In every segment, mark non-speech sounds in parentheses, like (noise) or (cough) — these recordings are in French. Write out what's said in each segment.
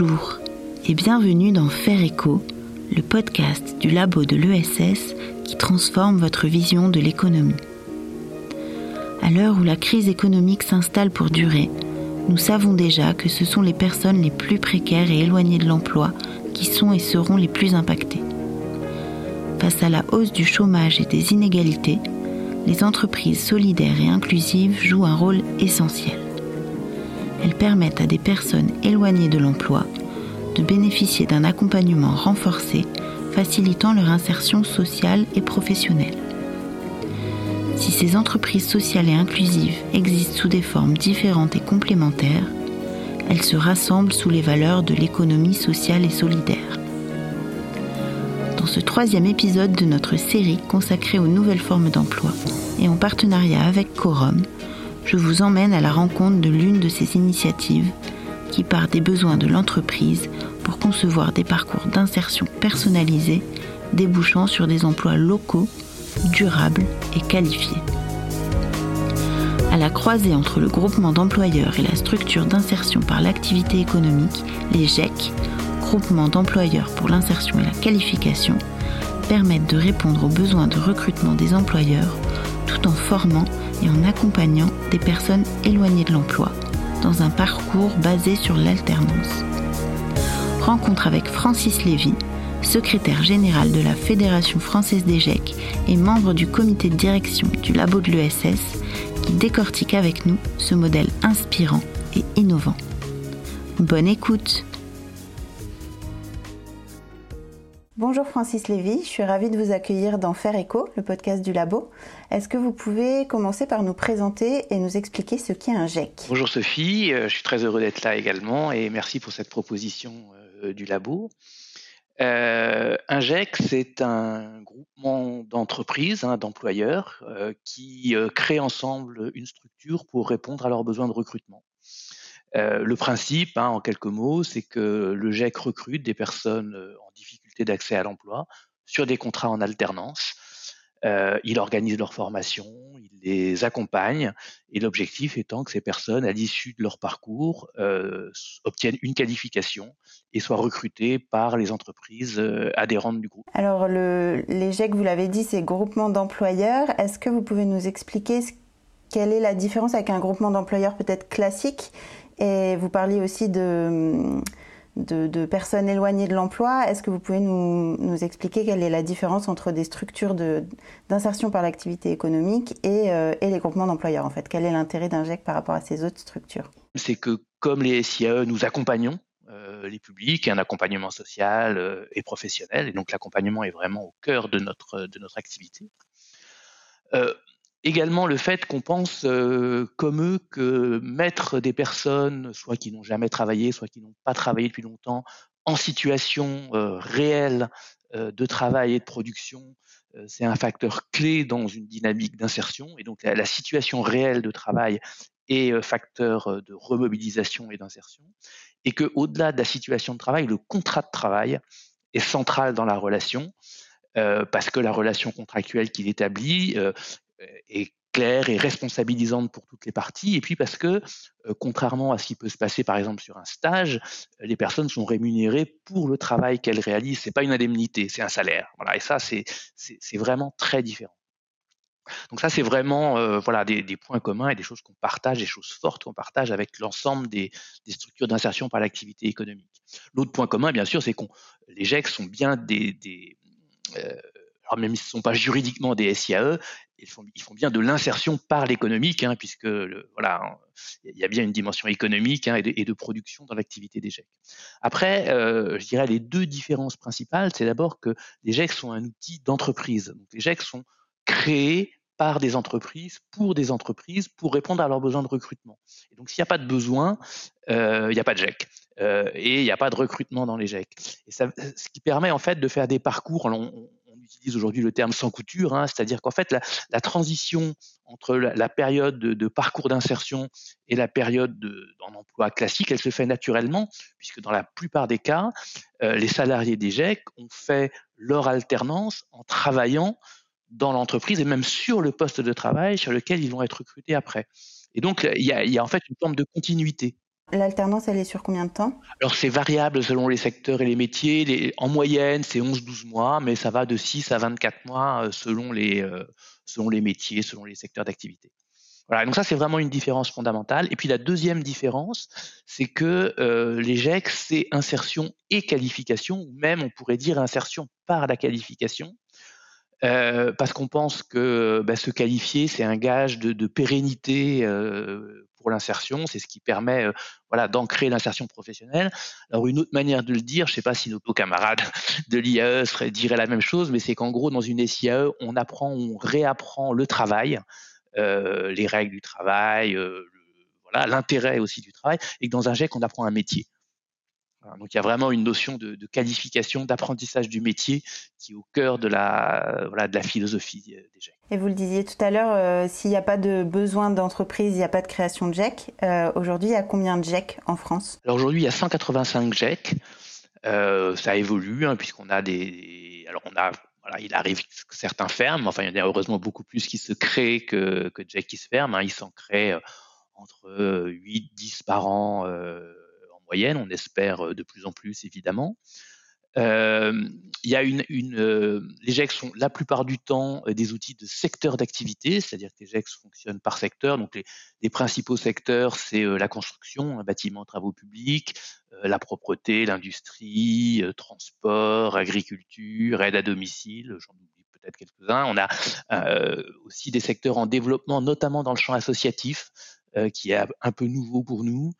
Bonjour et bienvenue dans Faire Écho, le podcast du labo de l'ESS qui transforme votre vision de l'économie. À l'heure où la crise économique s'installe pour durer, nous savons déjà que ce sont les personnes les plus précaires et éloignées de l'emploi qui sont et seront les plus impactées. Face à la hausse du chômage et des inégalités, les entreprises solidaires et inclusives jouent un rôle essentiel. Elles permettent à des personnes éloignées de l'emploi de bénéficier d'un accompagnement renforcé facilitant leur insertion sociale et professionnelle. Si ces entreprises sociales et inclusives existent sous des formes différentes et complémentaires, elles se rassemblent sous les valeurs de l'économie sociale et solidaire. Dans ce troisième épisode de notre série consacrée aux nouvelles formes d'emploi et en partenariat avec Corum, je vous emmène à la rencontre de l'une de ces initiatives qui part des besoins de l'entreprise pour concevoir des parcours d'insertion personnalisés débouchant sur des emplois locaux, durables et qualifiés. À la croisée entre le groupement d'employeurs et la structure d'insertion par l'activité économique, les GEC, groupement d'employeurs pour l'insertion et la qualification, permettent de répondre aux besoins de recrutement des employeurs tout en formant et en accompagnant des personnes éloignées de l'emploi dans un parcours basé sur l'alternance. Rencontre avec Francis Lévy, secrétaire général de la Fédération française GEC et membre du comité de direction du labo de l'ESS, qui décortique avec nous ce modèle inspirant et innovant. Bonne écoute Bonjour Francis Lévy, je suis ravie de vous accueillir dans Faire Écho, le podcast du labo. Est-ce que vous pouvez commencer par nous présenter et nous expliquer ce qu'est un GEC? Bonjour Sophie, euh, je suis très heureux d'être là également et merci pour cette proposition euh, du labo. Euh, un GEC, c'est un groupement d'entreprises, hein, d'employeurs, qui créent ensemble une structure pour répondre à leurs besoins de recrutement. le principe, hein, en quelques mots, c'est que le GEC recrute des personnes en difficulté d'accès à l'emploi sur des contrats en alternance. Euh, il organise leur formation, il les accompagne, et l'objectif étant que ces personnes, à l'issue de leur parcours, euh, obtiennent une qualification et soient recrutées par les entreprises euh, adhérentes du groupe. Alors, le, les GEC, vous l'avez dit, c'est groupement d'employeurs. Est-ce que vous pouvez nous expliquer quelle est la différence avec un groupement d'employeurs peut-être classique? Et vous parliez aussi de de, personnes éloignées de l'emploi. Est-ce que vous pouvez nous, expliquer quelle est la différence entre des structures d'insertion par l'activité économique euh, et, les groupements d'employeurs en fait? Quel est l'intérêt d'un par rapport à ces autres structures? C'est que comme les SIAE, nous accompagnons euh, les publics, un accompagnement social euh, et professionnel, et donc l'accompagnement est vraiment au cœur de notre, de notre activité également le fait qu'on pense euh, comme eux que mettre des personnes, soit qui n'ont jamais travaillé, soit qui n'ont pas travaillé depuis longtemps, en situation euh, réelle euh, de travail et de production, c'est un facteur clé dans une dynamique d'insertion. Et donc la, situation réelle de travail est facteur de remobilisation et d'insertion. Et que au-delà de la situation de travail, le contrat de travail est central dans la relation. parce que la relation contractuelle qu'il établit est claire et responsabilisante pour toutes les parties, et puis parce que, euh, contrairement à ce qui peut se passer par exemple sur un stage, les personnes sont rémunérées pour le travail qu'elles réalisent. C'est pas une indemnité, c'est un salaire. Voilà, et ça c'est vraiment très différent. Donc ça c'est vraiment euh, voilà des, points communs et des choses qu'on partage, des choses fortes qu'on partage avec l'ensemble des, structures d'insertion par l'activité économique. L'autre point commun, bien sûr, c'est qu'on les GEC sont bien des, euh, alors même s'ils ne sont pas juridiquement des SIAE, ils font, bien de l'insertion par l'économique, hein, puisque voilà, il y a bien une dimension économique hein, et, de, production dans l'activité des GEC. Après, euh, je dirais les deux différences principales, c'est d'abord que les GEC sont un outil d'entreprise. Les GEC sont créés par des entreprises, pour des entreprises, pour répondre à leurs besoins de recrutement. Et donc, s'il n'y a pas de besoin, euh, il n'y a pas de GEC. Euh, et il n'y a pas de recrutement dans les GEC. Et ce qui permet en fait de faire des parcours, on, utilise aujourd'hui le terme sans couture, hein, c'est-à-dire qu'en fait, la, transition entre la, période de, parcours d'insertion et la période d'emploi emploi classique, elle se fait naturellement, puisque dans la plupart des cas, euh, les salariés des ont fait leur alternance en travaillant dans l'entreprise et même sur le poste de travail sur lequel ils vont être recrutés après. Et donc, il y a en fait une forme de continuité. L'alternance, elle est sur combien de temps? Alors c'est variable selon les secteurs et les métiers. en moyenne, c'est 11-12 mois, mais ça va de 6 à 24 mois euh, selon les, euh, selon les métiers, selon les secteurs d'activité. Voilà, donc ça c'est vraiment une différence fondamentale. Et puis la deuxième différence, c'est que euh, les GEC, c'est insertion et qualification, ou même on pourrait dire insertion par la qualification. Euh, parce qu'on pense que bah, se qualifier, c'est un gage de, pérennité pour l'insertion, c'est ce qui permet euh, voilà, d'ancrer l'insertion professionnelle. Alors une autre manière de le dire, je ne sais pas si nos camarades de l'IAE diraient la même chose, mais c'est qu'en gros, dans une SIAE, on apprend, on réapprend le travail, euh, les règles du travail, euh, voilà, l'intérêt aussi du travail, et que dans un GEC, on apprend un métier donc il y a vraiment une notion de, qualification, d'apprentissage du métier qui est au cœur de la, voilà, de la philosophie euh, des GEC. Et vous le disiez tout à l'heure, euh, s'il n'y a pas de besoin d'entreprise, il n'y a pas de création de GEC. Euh, aujourd'hui, il y a combien de GEC en France? Alors aujourd'hui, il y a 185 GEC. ça évolue hein, puisqu'on a des... Alors on a voilà, il arrive que certains ferment, enfin il y en a heureusement beaucoup plus qui se créent que, que GEC qui se ferment. Hein. Ils s'en créent entre 8, 10 par an on espère euh, de plus en plus évidemment. Euh, il y a une, euh, les GEX sont la plupart du temps des outils de secteur d'activité, c'est-à-dire que les GEX fonctionnent par secteur. Donc les, principaux secteurs, c'est la construction, un bâtiment, travaux publics, la propreté, l'industrie, transport, agriculture, aide à domicile. J'en oublie peut-être quelques-uns. On a aussi des secteurs en développement, notamment dans le champ associatif, qui est un peu nouveau pour nous.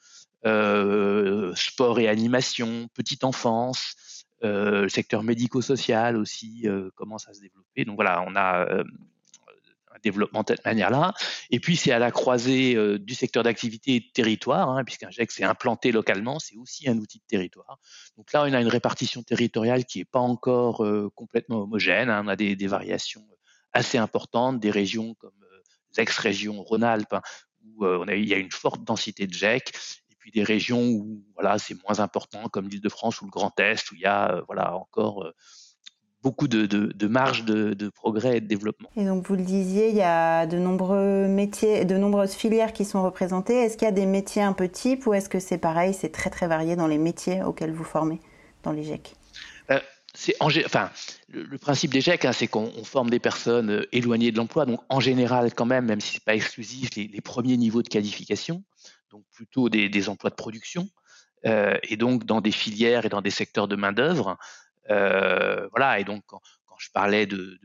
Euh, sport et animation, petite enfance, euh, le secteur médico-social aussi euh, commence à se développer. Donc voilà, on a un développement de cette manière-là. Et puis, c'est à la croisée du secteur d'activité et de territoire, hein, puisqu'un GEC s'est implanté localement, c'est aussi un outil de territoire. Donc là, on a une répartition territoriale qui n'est pas encore complètement homogène. Hein. On a des, variations assez importantes, des régions comme l'ex-région Rhône-Alpes, hein, où il y a une forte densité de GEC, puis des régions où voilà, c'est moins important, comme l'Île-de-France ou le Grand Est, où il y a euh, voilà, encore euh, beaucoup de, de, marge de, progrès et de développement. Et donc vous le disiez, il y a de nombreux métiers, de nombreuses filières qui sont représentées. Est-ce qu'il y a des métiers un peu types ou est-ce que c'est pareil, c'est très très varié dans les métiers auxquels vous formez dans les GEC euh, c'est enfin, le, principe des GEC, hein, c'est qu'on forme des personnes éloignées de l'emploi, donc en général quand même, même si c'est pas exclusif, les, les, premiers niveaux de qualification donc plutôt des, emplois de production, euh, et donc dans des filières et dans des secteurs de main-d'œuvre. Euh, voilà, et donc quand, je parlais de,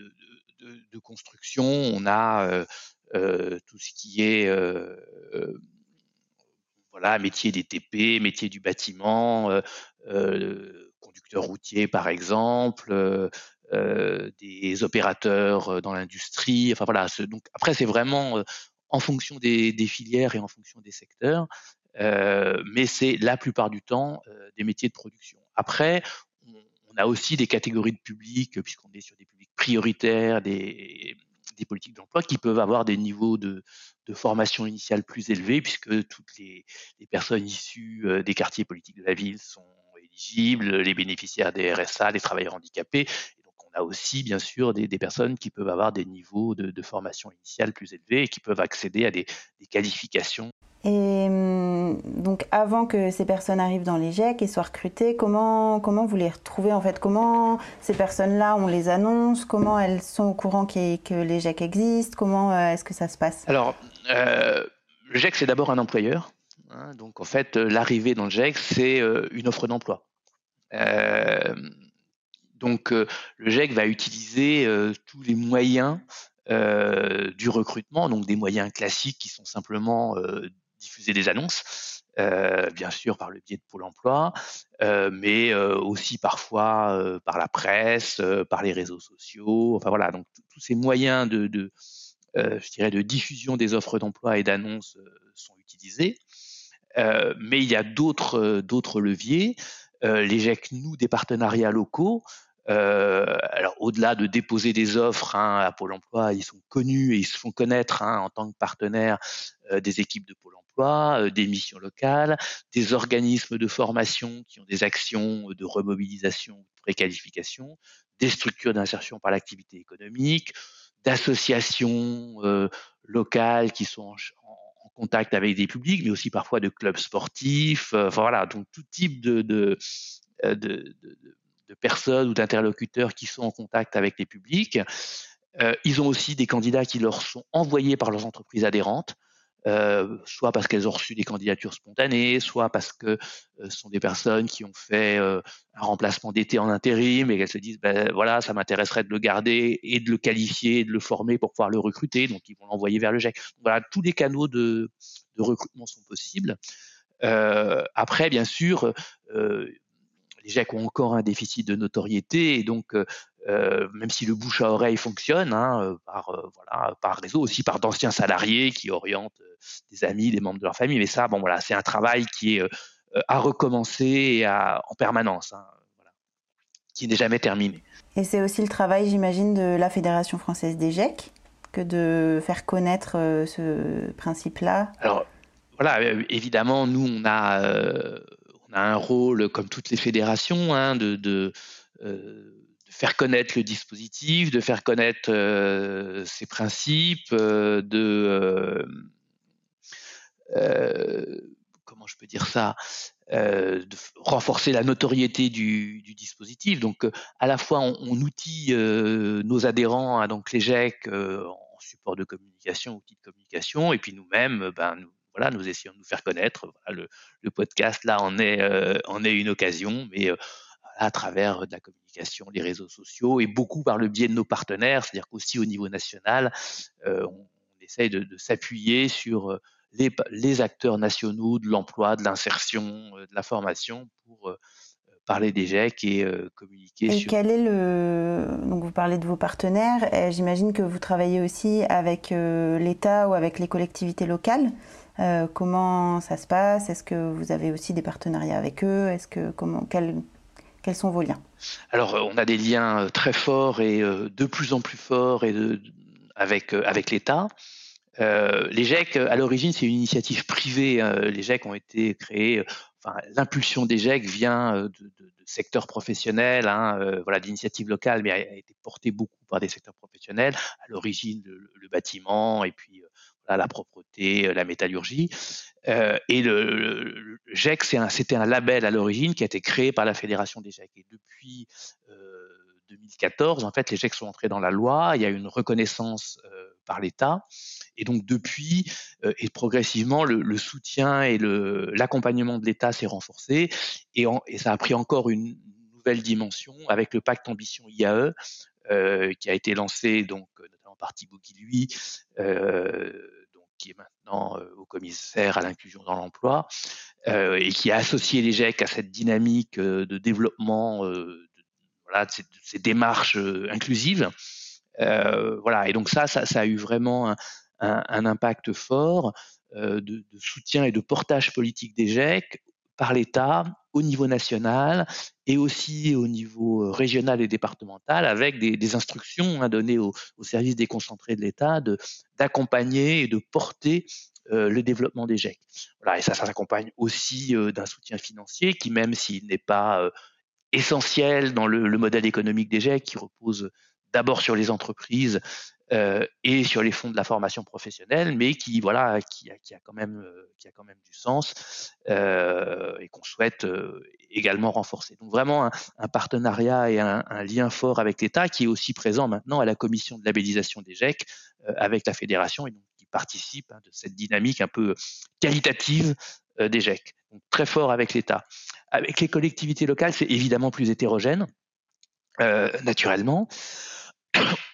construction, on a euh, tout ce qui est voilà, métier des TP, métier du bâtiment, conducteur routier par exemple, des opérateurs dans l'industrie. Enfin voilà, après c'est vraiment en fonction des, filières et en fonction des secteurs, euh, mais c'est la plupart du temps euh, des métiers de production. Après, on, a aussi des catégories de publics, puisqu'on est sur des publics prioritaires, des, politiques d'emploi qui peuvent avoir des niveaux de, formation initiale plus élevés, puisque toutes les, personnes issues euh, des quartiers politiques de la ville sont éligibles, les bénéficiaires des RSA, les travailleurs handicapés, a aussi, bien sûr, des, personnes qui peuvent avoir des niveaux de, formation initiale plus élevés et qui peuvent accéder à des, qualifications. Et hum, donc, avant que ces personnes arrivent dans les GEC et soient recrutées, comment, comment vous les retrouvez en fait? Comment ces personnes-là, on les annonce? Comment elles sont au courant que les GEC existent Comment euh, est-ce que ça se passe? Alors, euh, le GEC, c'est d'abord un employeur. Hein. donc, en fait, l'arrivée dans le GEC, c'est euh, une offre d'emploi. Donc, euh, le GEC va utiliser euh, tous les moyens euh, du recrutement, donc des moyens classiques qui sont simplement diffuser des annonces, bien sûr par le biais de Pôle Emploi, mais aussi parfois par la presse, par les réseaux sociaux. Enfin voilà, donc tous ces moyens de, je dirais, de diffusion des offres d'emploi et d'annonces sont utilisés. mais il y a d'autres leviers. Les GEC nous des partenariats locaux. Euh, alors au-delà de déposer des offres hein, à Pôle Emploi, ils sont connus et ils se font connaître hein, en tant que partenaires euh, des équipes de Pôle Emploi, euh, des missions locales, des organismes de formation qui ont des actions de remobilisation, de préqualification, des structures d'insertion par l'activité économique, d'associations locales qui sont en, contact avec des publics, mais aussi parfois de clubs sportifs. enfin voilà, donc tout type de, de, de, de personnes ou d'interlocuteurs qui sont en contact avec les publics. ils ont aussi des candidats qui leur sont envoyés par leurs entreprises adhérentes. Euh, soit parce qu'elles ont reçu des candidatures spontanées, soit parce que euh, ce sont des personnes qui ont fait euh, un remplacement d'été en intérim et qu'elles se disent ben voilà ça m'intéresserait de le garder et de le qualifier, de le former pour pouvoir le recruter, donc ils vont l'envoyer vers le GEC. Voilà tous les canaux de, de recrutement sont possibles. après bien sûr les GEC ont encore un déficit de notoriété et donc euh, même si le bouche à oreille fonctionne, hein, euh, par, euh, voilà, par réseau, aussi par d'anciens salariés qui orientent des amis, des membres de leur famille. Mais ça, bon, voilà, c'est un travail qui est à recommencer et à, en permanence, hein, voilà, qui n'est jamais terminé. Et c'est aussi le travail, j'imagine, de la Fédération française des GEC que de faire connaître ce principe-là? Alors, voilà, évidemment, nous, on a, on a un rôle, comme toutes les fédérations, hein, de, de faire connaître le dispositif, de faire connaître euh, ses principes, euh, de euh, comment je peux dire ça, de renforcer la notoriété du, dispositif. Donc, à la fois, on, outille nos adhérents, hein, donc en support de communication, outils de communication, et puis nous-mêmes, ben, nous, voilà, nous essayons de nous faire connaître. le, podcast, là, en est, en est une occasion, mais à travers de la communication, les réseaux sociaux et beaucoup par le biais de nos partenaires, c'est-à-dire qu'aussi au niveau national, euh, on, essaye de, s'appuyer sur euh, les, acteurs nationaux de l'emploi, de l'insertion, euh, de la formation pour parler des GEC et communiquer et quel est le donc vous parlez de vos partenaires j'imagine que vous travaillez aussi avec l'État ou avec les collectivités locales. Comment ça se passe? Est-ce que vous avez aussi des partenariats avec eux? Est-ce que comment quel, quels sont vos liens? Alors, euh, on a des liens euh, très forts et euh, de plus en plus forts avec, l'État. les GEC, à l'origine, c'est une initiative privée. les GEC ont été créés. Enfin, l'impulsion des GEC vient de, secteurs professionnels, hein, voilà, d'initiatives locales, mais a, été portée beaucoup par des secteurs professionnels. À l'origine, le, bâtiment et puis la propreté, la métallurgie. Euh, et le, GEC, c'était un, label à l'origine qui a été créé par la Fédération des GEC. Et depuis 2014, euh, en fait, les GEC sont entrés dans la loi. Il y a une reconnaissance euh, par l'État. Et donc depuis, et progressivement, le, soutien et l'accompagnement de l'État s'est renforcé. Et, et, ça a pris encore une nouvelle dimension avec le pacte ambition IAE, qui a été lancé donc notamment par Thibaut Guilluy, qui est maintenant euh, au commissaire à l'inclusion dans l'emploi, euh, et qui a associé les GEC à cette dynamique euh, de développement de, voilà, ces, démarches inclusives. voilà, et donc ça, ça, a eu vraiment un, impact fort de, de, soutien et de portage politique des GEC par l'État au niveau national et aussi au niveau euh, régional et départemental avec des, instructions hein, données aux, services déconcentrés de l'État d'accompagner et de porter euh, le développement des GEC. Voilà, et ça, ça s'accompagne aussi euh, d'un soutien financier qui, même s'il n'est pas essentiel dans le, le, modèle économique des GEC, qui repose d'abord sur les entreprises euh, et sur les fonds de la formation professionnelle, mais qui voilà, qui a, qui a quand même, euh, qui a quand même du sens euh, et qu'on souhaite également renforcer. Donc vraiment un, partenariat et un, un, lien fort avec l'État qui est aussi présent maintenant à la commission de labellisation des GEC avec la fédération et donc qui participe hein, de cette dynamique un peu qualitative des GEC. Donc très fort avec l'État. Avec les collectivités locales, c'est évidemment plus hétérogène, naturellement.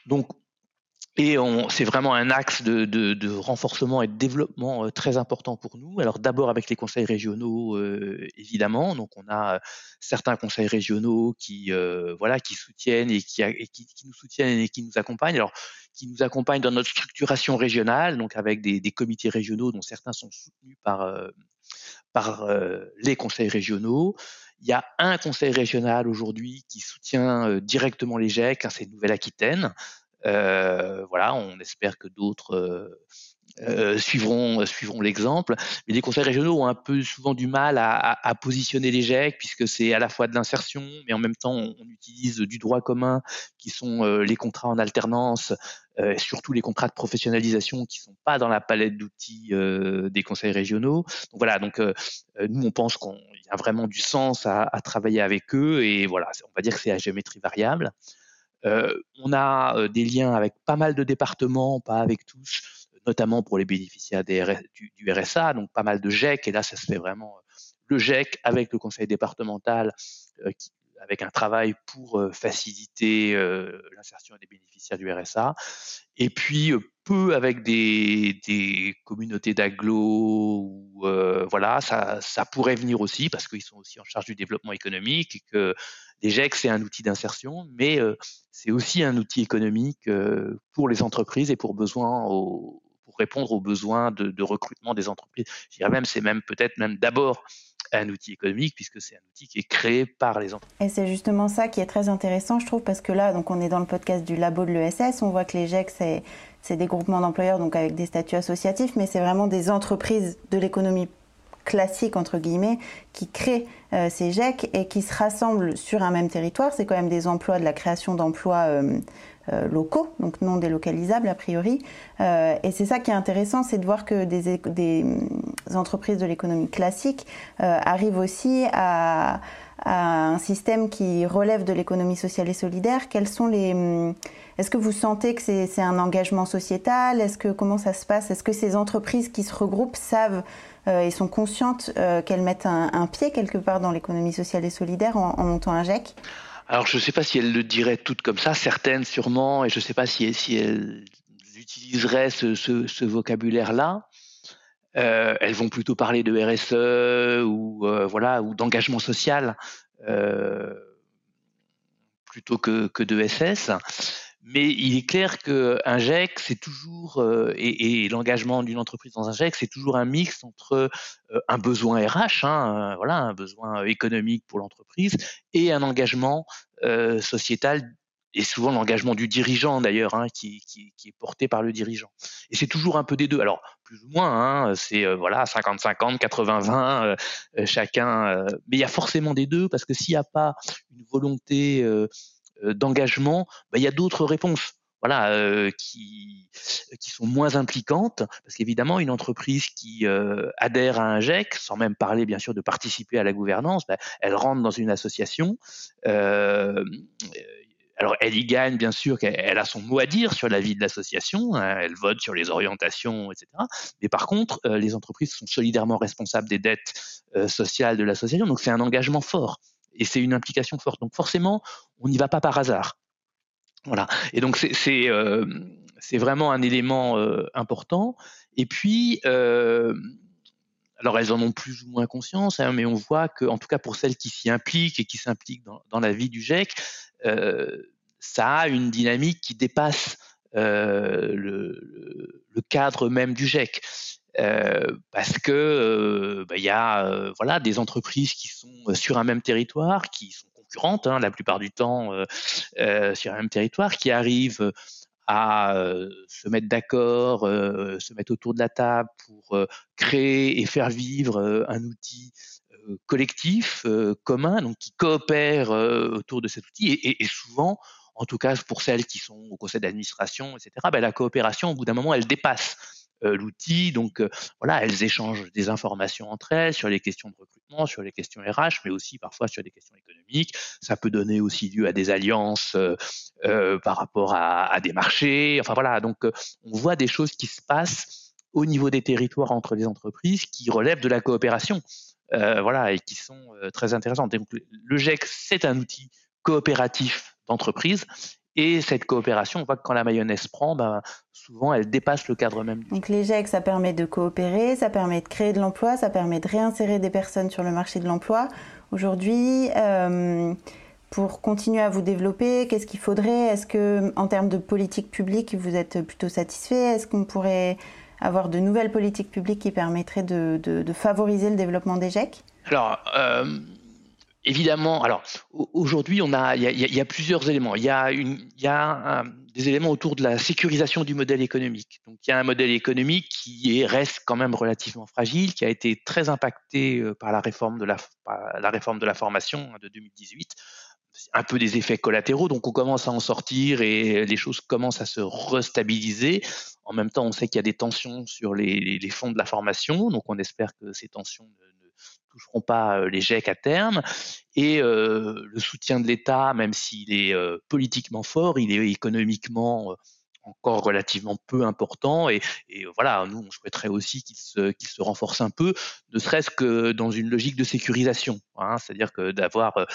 Donc et c'est vraiment un axe de, renforcement et de développement euh, très important pour nous. Alors d'abord avec les conseils régionaux, euh, évidemment. Donc on a euh, certains conseils régionaux qui, voilà, qui soutiennent et, qui, nous soutiennent et qui nous accompagnent. Alors qui nous accompagnent dans notre structuration régionale, donc avec des, comités régionaux dont certains sont soutenus par, par les conseils régionaux. Il y a un conseil régional aujourd'hui qui soutient directement les GEC, hein, c'est Nouvelle-Aquitaine. Voilà, on espère que d'autres suivront, suivront l'exemple. Mais les conseils régionaux ont un peu souvent du mal à, positionner les GEC, puisque c'est à la fois de l'insertion, mais en même temps, on, utilise du droit commun, qui sont les contrats en alternance, euh, surtout les contrats de professionnalisation qui sont pas dans la palette d'outils des conseils régionaux. Donc voilà, donc nous, on pense qu'il y a vraiment du sens à, à, travailler avec eux, et voilà, on va dire que c'est à géométrie variable. On a des liens avec pas mal de départements, pas avec tous, notamment pour les bénéficiaires du, RSA, donc pas mal de GEC, et là ça se fait vraiment euh, le GEC avec le conseil départemental, euh, avec un travail pour euh, faciliter l'insertion des bénéficiaires du RSA, et puis peu avec des, communautés d'agglo, voilà, ça, pourrait venir aussi, parce qu'ils sont aussi en charge du développement économique, et que les GEC, c'est un outil d'insertion, mais c'est aussi un outil économique pour les entreprises et pour répondre aux besoins de, recrutement des entreprises. Je dirais même, c'est même peut-être même d'abord un outil économique puisque c'est un outil qui est créé par les entreprises. Et c'est justement ça qui est très intéressant, je trouve, parce que là, donc on est dans le podcast du labo de l'ESS, on voit que les GEC, c'est, des groupements d'employeurs donc avec des statuts associatifs, mais c'est vraiment des entreprises de l'économie classique entre guillemets qui créent euh, ces GEC et qui se rassemblent sur un même territoire. C'est quand même des emplois, de la création d'emplois euh, euh, locaux, donc non délocalisables a priori. Et c'est ça qui est intéressant, c'est de voir que des, entreprises de l'économie classique euh, arrivent aussi à, un système qui relève de l'économie sociale et solidaire. Quels sont les mm, est-ce que vous sentez que c'est un engagement sociétal? Est-ce que comment ça se passe? Est-ce que ces entreprises qui se regroupent savent et sont conscientes qu'elles mettent un, pied quelque part dans l'économie sociale et solidaire en, montant un GEC alors je ne sais pas si elles le diraient toutes comme ça, certaines sûrement, et je ne sais pas si elles utiliseraient ce, vocabulaire-là. Euh, elles vont plutôt parler de RSE ou euh, voilà ou d'engagement social euh, plutôt que, que de SS. Mais il est clair qu'un GEC, c'est toujours, et, l'engagement d'une entreprise dans un GEC, c'est toujours un mix entre un besoin RH, hein, voilà, un besoin économique pour l'entreprise, et un engagement sociétal, et souvent l'engagement du dirigeant d'ailleurs, hein, qui, qui, qui, est porté par le dirigeant. Et c'est toujours un peu des deux. Alors, plus ou moins, hein, c'est voilà 50-50, 80-20, chacun. mais il y a forcément des deux, parce que s'il n'y a pas une volonté euh, d'engagement, bah, il y a d'autres réponses voilà, euh, qui, qui sont moins impliquantes, parce qu'évidemment, une entreprise qui euh, adhère à un GEC, sans même parler bien sûr de participer à la gouvernance, bah, elle rentre dans une association. Alors, elle y gagne, bien sûr, qu'elle a son mot à dire sur la vie de l'association, hein, elle vote sur les orientations, etc. Mais par contre, les entreprises sont solidairement responsables des dettes sociales de l'association, donc c'est un engagement fort et c'est une implication forte. Donc forcément, on n'y va pas par hasard. Voilà. Et donc c'est euh, vraiment un élément euh, important. Et puis, euh, alors elles en ont plus ou moins conscience, hein, mais on voit que, en tout cas pour celles qui s'y impliquent et qui s'impliquent dans, la vie du GEC, ça a une dynamique qui dépasse le, le, cadre même du GEC. Euh, parce que euh, bah, il y a euh, voilà des entreprises qui sont sur un même territoire, qui sont concurrentes hein, la plupart du temps sur un même territoire, qui arrivent à se mettre d'accord, se mettre autour de la table pour créer et faire vivre un outil collectif, commun, donc qui coopère autour de cet outil. Et, souvent, en tout cas pour celles qui sont au conseil d'administration, etc., bah, la coopération, au bout d'un moment, elle dépasse l'outil. Donc euh, voilà, elles échangent des informations entre elles sur les questions de recrutement, sur les questions RH, mais aussi parfois sur des questions économiques. Ça peut donner aussi lieu à des alliances euh, par rapport à, des marchés. Enfin voilà, donc on voit des choses qui se passent au niveau des territoires entre les entreprises qui relèvent de la coopération. voilà, et qui sont très intéressantes. Donc, le GEC, c'est un outil coopératif d'entreprise et cette coopération, on voit que quand la mayonnaise prend, ben, souvent elle dépasse le cadre même. Donc les GEC, ça permet de coopérer, ça permet de créer de l'emploi, ça permet de réinsérer des personnes sur le marché de l'emploi. Aujourd'hui, euh, pour continuer à vous développer, qu'est-ce qu'il faudrait? Est-ce que, en termes de politique publique, vous êtes plutôt satisfait? Est-ce qu'on pourrait avoir de nouvelles politiques publiques qui permettraient de, favoriser le développement des GEC Alors, euh, évidemment, alors aujourd'hui, il y, a, plusieurs éléments. Il y a, des éléments autour de la sécurisation du modèle économique. Donc, il y a un modèle économique qui est, reste quand même relativement fragile, qui a été très impacté euh, par la réforme de la, la réforme de la formation hein, de 2018 un peu des effets collatéraux, donc on commence à en sortir et les choses commencent à se restabiliser. En même temps, on sait qu'il y a des tensions sur les, les, fonds de la formation, donc on espère que ces tensions ne, toucheront pas euh, les GEC à terme. Et euh, le soutien de l'État, même s'il est euh, politiquement fort, il est économiquement encore relativement peu important et, voilà, nous on souhaiterait aussi qu'il se, renforce un peu, ne serait-ce que dans une logique de sécurisation, hein, c'est-à-dire que d'avoir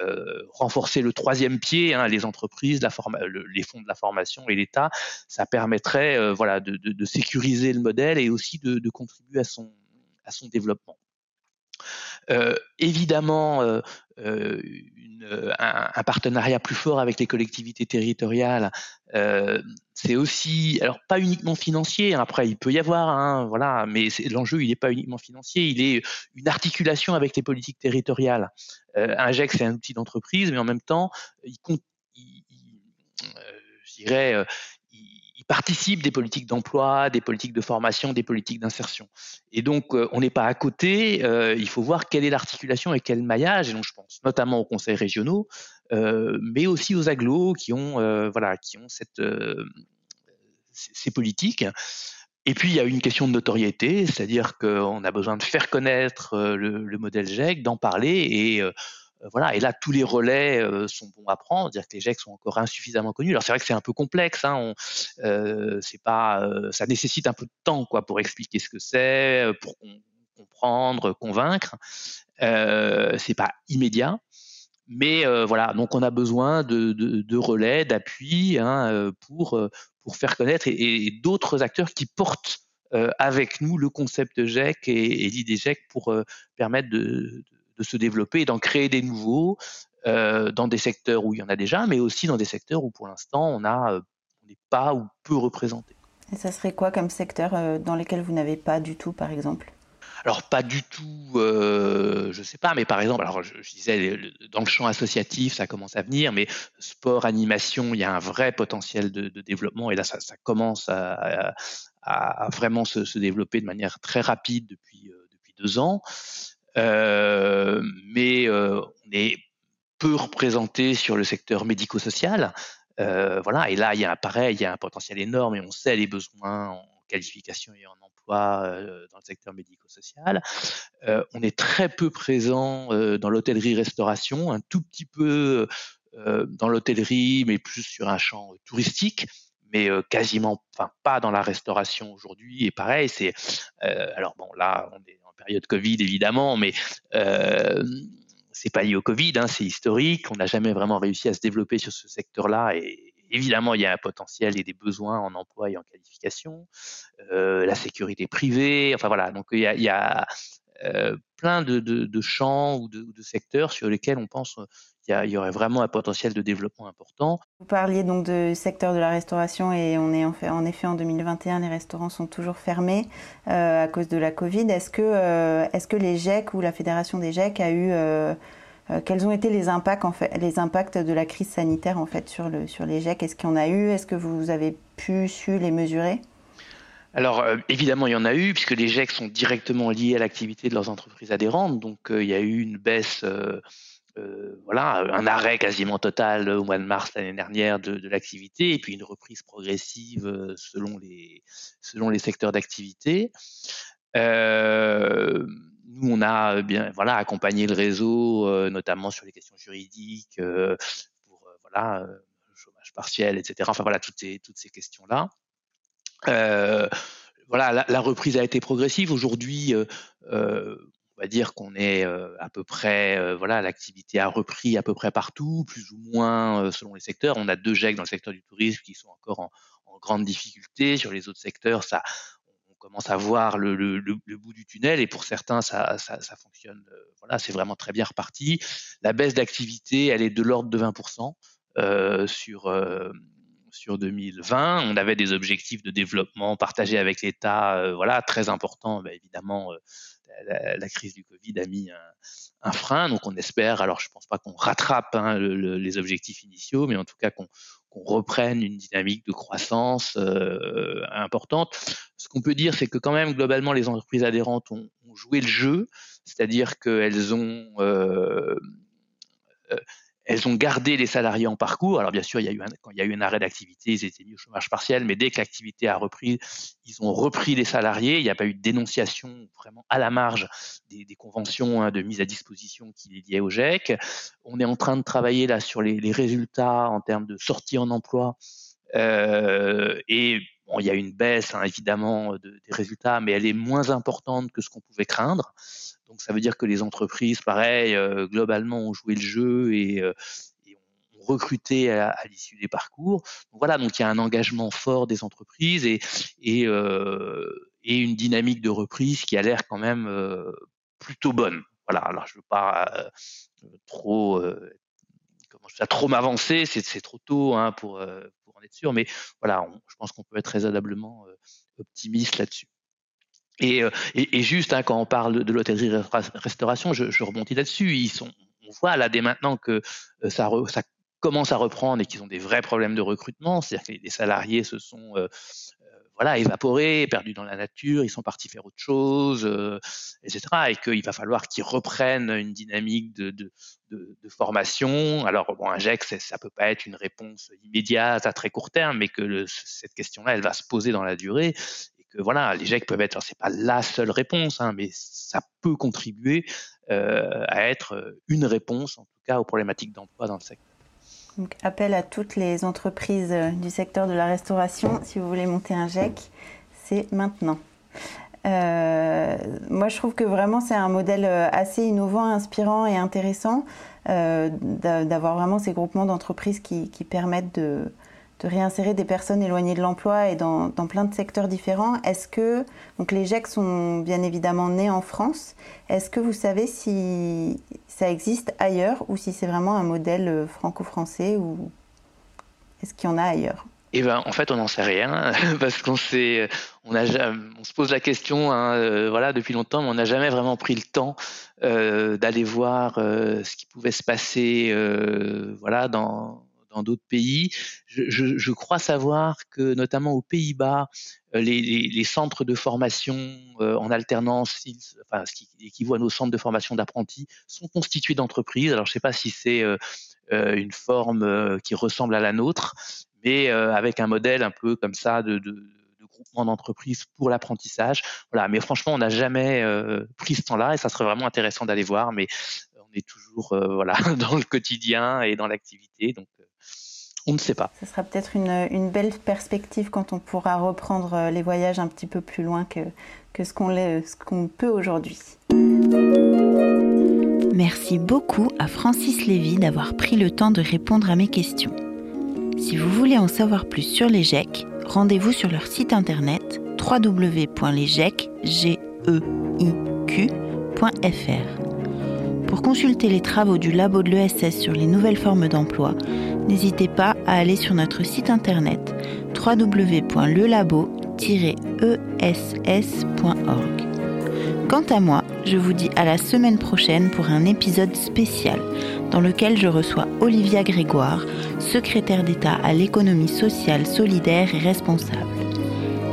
euh, renforcer le troisième pied, hein, les entreprises, les fonds de la formation et l'État, ça permettrait voilà, de, sécuriser le modèle et aussi de, contribuer à son développement. Euh, évidemment, euh, euh, un, partenariat plus fort avec les collectivités territoriales, euh, c'est aussi, alors pas uniquement financier. Hein, après, il peut y avoir, hein, voilà, mais l'enjeu, il n'est pas uniquement financier. Il est une articulation avec les politiques territoriales. Euh, GEC, c'est un outil d'entreprise, mais en même temps, il compte, il, je dirais, participe des politiques d'emploi, des politiques de formation, des politiques d'insertion. Et donc, euh, on n'est pas à côté. Euh, il faut voir quelle est l'articulation et quel maillage. Et donc, je pense notamment aux conseils régionaux, euh, mais aussi aux agglos qui ont, voilà, qui ont ces politiques. Et puis, il y a une question de notoriété, c'est-à-dire qu'on a besoin de faire connaître le, le modèle GEC, d'en parler et voilà, et là, tous les relais euh, sont bons à prendre, dire que les GEC sont encore insuffisamment connus. Alors c'est vrai que c'est un peu complexe, hein, euh, c'est pas, ça nécessite un peu de temps quoi pour expliquer ce que c'est, pour comprendre, convaincre. Euh, c'est pas immédiat, mais voilà, donc on a besoin de, relais, d'appui hein, pour pour faire connaître et, et d'autres acteurs qui portent avec nous le concept GEC et, et l'idée GEC pour permettre de, de se développer et d'en créer des nouveaux euh, dans des secteurs où il y en a déjà, mais aussi dans des secteurs où pour l'instant on euh, n'est pas ou peu représenté. Et ça serait quoi comme secteur euh, dans lesquels vous n'avez pas du tout, par exemple? Alors pas du tout, euh, je sais pas, mais par exemple, alors je, je, disais dans le champ associatif, ça commence à venir, mais sport, animation, il y a un vrai potentiel de, de développement et là ça, ça commence à, à, à vraiment se, se, développer de manière très rapide depuis euh, depuis deux ans. Euh, mais euh, on est peu représenté sur le secteur médico-social. Euh, voilà, et là, il y a pareil, il y a un potentiel énorme et on sait les besoins en qualification et en emploi dans le secteur médico-social. On est très peu présent dans l'hôtellerie-restauration, un tout petit peu dans l'hôtellerie, mais plus sur un champ touristique mais quasiment, enfin pas dans la restauration aujourd'hui. Et pareil, c'est alors bon là, on est période Covid évidemment, mais euh, c'est pas lié au Covid, hein, c'est historique. On n'a jamais vraiment réussi à se développer sur ce secteur-là et évidemment il y a un potentiel et des besoins en emploi et en qualification, euh, la sécurité privée, enfin voilà. Donc il y a, euh, plein de, champs ou de, secteurs sur lesquels on pense il y, aurait vraiment un potentiel de développement important. Vous parliez donc du secteur de la restauration et on est en, fait, en effet en 2021, les restaurants sont toujours fermés euh, à cause de la Covid. Est-ce que, euh, est-ce que les GEC ou la fédération des GEC a eu euh, euh, quels ont été les impacts, en fait, les impacts de la crise sanitaire en fait sur, le, sur les GEC Est-ce qu'il y en a eu? Est-ce que vous avez pu, su les mesurer? Alors euh, évidemment, il y en a eu, puisque les GEC sont directement liés à l'activité de leurs entreprises adhérentes. Donc euh, il y a eu une baisse euh, euh, voilà, un arrêt quasiment total au mois de mars l'année dernière de, l'activité et puis une reprise progressive euh, selon les, selon secteurs d'activité. Euh, nous, on a bien voilà, accompagné le réseau, notamment sur les questions juridiques, pour voilà, chômage partiel, etc. Enfin voilà, toutes toutes ces questions-là. voilà, la, reprise a été progressive. Aujourd'hui, on va dire qu'on est à peu près, voilà, l'activité a repris à peu près partout, plus ou moins selon les secteurs. On a deux GEC dans le secteur du tourisme qui sont encore en, grande difficulté. Sur les autres secteurs, ça, on commence à voir le, bout du tunnel et pour certains, ça, fonctionne. voilà, c'est vraiment très bien reparti. La baisse d'activité, elle est de l'ordre de 20% sur sur 2020. On avait des objectifs de développement partagés avec l'État, voilà, très importants, bah, évidemment, la, crise du Covid a mis un, frein. Donc on espère, alors je ne pense pas qu'on rattrape hein, les objectifs initiaux, mais en tout cas qu'on reprenne une dynamique de croissance euh, importante. Ce qu'on peut dire, c'est que quand même, globalement, les entreprises adhérentes ont, joué le jeu, c'est-à-dire qu'elles ont... Euh, euh, elles ont gardé les salariés en parcours. Alors bien sûr, il y a eu quand il y a eu un arrêt d'activité, ils étaient mis au chômage partiel, mais dès que l'activité a repris, ils ont repris les salariés. Il n'y a pas eu de dénonciation vraiment à la marge des, conventions hein, de mise à disposition qui les liaient au GEC. On est en train de travailler là sur les, résultats en termes de sortie en emploi. Euh, et il y a une baisse hein, évidemment des résultats, mais elle est moins importante que ce qu'on pouvait craindre. Donc ça veut dire que les entreprises, pareil, euh, globalement ont joué le jeu et, euh, ont recruté à, l'issue des parcours. Voilà, donc il y a un engagement fort des entreprises et, euh, une dynamique de reprise qui a l'air quand même plutôt bonne. Voilà, alors je ne veux pas trop trop m'avancer, c'est trop tôt hein, pour, pour en être sûr, mais voilà, je pense qu'on peut être raisonnablement optimiste là-dessus. Euh, et, et, juste hein, quand on parle de l'hôtellerie-restauration, je, je rebondis là-dessus. Ils sont, on voit là dès maintenant que euh, ça, ça commence à reprendre et qu'ils ont des vrais problèmes de recrutement. C'est-à-dire que les salariés se sont euh, voilà évaporés, perdus dans la nature, ils sont partis faire autre chose, etc. Et qu'il va falloir qu'ils reprennent une dynamique de, de, de, formation. Alors bon, un GEC, ça peut pas être une réponse immédiate à très court terme, mais que le, cette question-là, elle va se poser dans la durée que voilà, les GEC peuvent être, c'est pas la seule réponse, hein, mais ça peut contribuer euh, à être euh, une réponse, en tout cas, aux problématiques d'emploi dans le secteur. Donc, appel à toutes les entreprises euh, du secteur de la restauration, si vous voulez monter un GEC, c'est maintenant. moi, je trouve que vraiment c'est un modèle assez innovant, inspirant et intéressant d'avoir vraiment ces groupements d'entreprises qui, permettent de, de réinsérer des personnes éloignées de l'emploi et dans, plein de secteurs différents. Est-ce que donc les GEC sont bien évidemment nés en France Est-ce que vous savez si ça existe ailleurs ou si c'est vraiment un modèle euh, franco-français ou est-ce qu'il y en a ailleurs? Eh ben, en fait, on n'en sait rien (laughs) parce qu'on sait, on, a, on se pose la question, hein, euh, voilà, depuis longtemps, mais on n'a jamais vraiment pris le temps euh, d'aller voir ce qui pouvait se passer, voilà, dans dans d'autres pays. Je, crois savoir que notamment aux Pays-Bas, euh, les, centres de formation euh, en alternance, enfin, ce qui équivaut à nos centres de formation d'apprentis, sont constitués d'entreprises. Alors je ne sais pas si c'est euh, une forme qui ressemble à la nôtre, mais avec un modèle un peu comme ça de, groupement d'entreprises pour l'apprentissage. Voilà, mais franchement, on n'a jamais pris ce temps-là et ça serait vraiment intéressant d'aller voir. Mais on est toujours voilà (laughs) dans le quotidien et dans l'activité, donc on ne sait pas. Ce sera peut-être une, belle perspective quand on pourra reprendre euh, les voyages un petit peu plus loin que, que ce qu'on peut aujourd'hui. Merci beaucoup à Francis Lévy d'avoir pris le temps de répondre à mes questions. Si vous voulez en savoir plus sur les GEC, rendez-vous sur leur site internet www.lesgec.fr. Pour consulter les travaux du labo de l'ESS sur les nouvelles formes d'emploi, n'hésitez pas à aller sur notre site internet www.lelabo-ess.org. Quant à moi, je vous dis à la semaine prochaine pour un épisode spécial dans lequel je reçois Olivia Grégoire, secrétaire d'État à l'économie sociale, solidaire et responsable.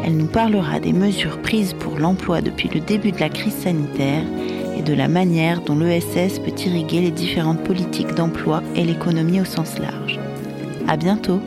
Elle nous parlera des mesures prises pour l'emploi depuis le début de la crise sanitaire et de la manière dont l'ESS peut irriguer les différentes politiques d'emploi et l'économie au sens large. À bientôt!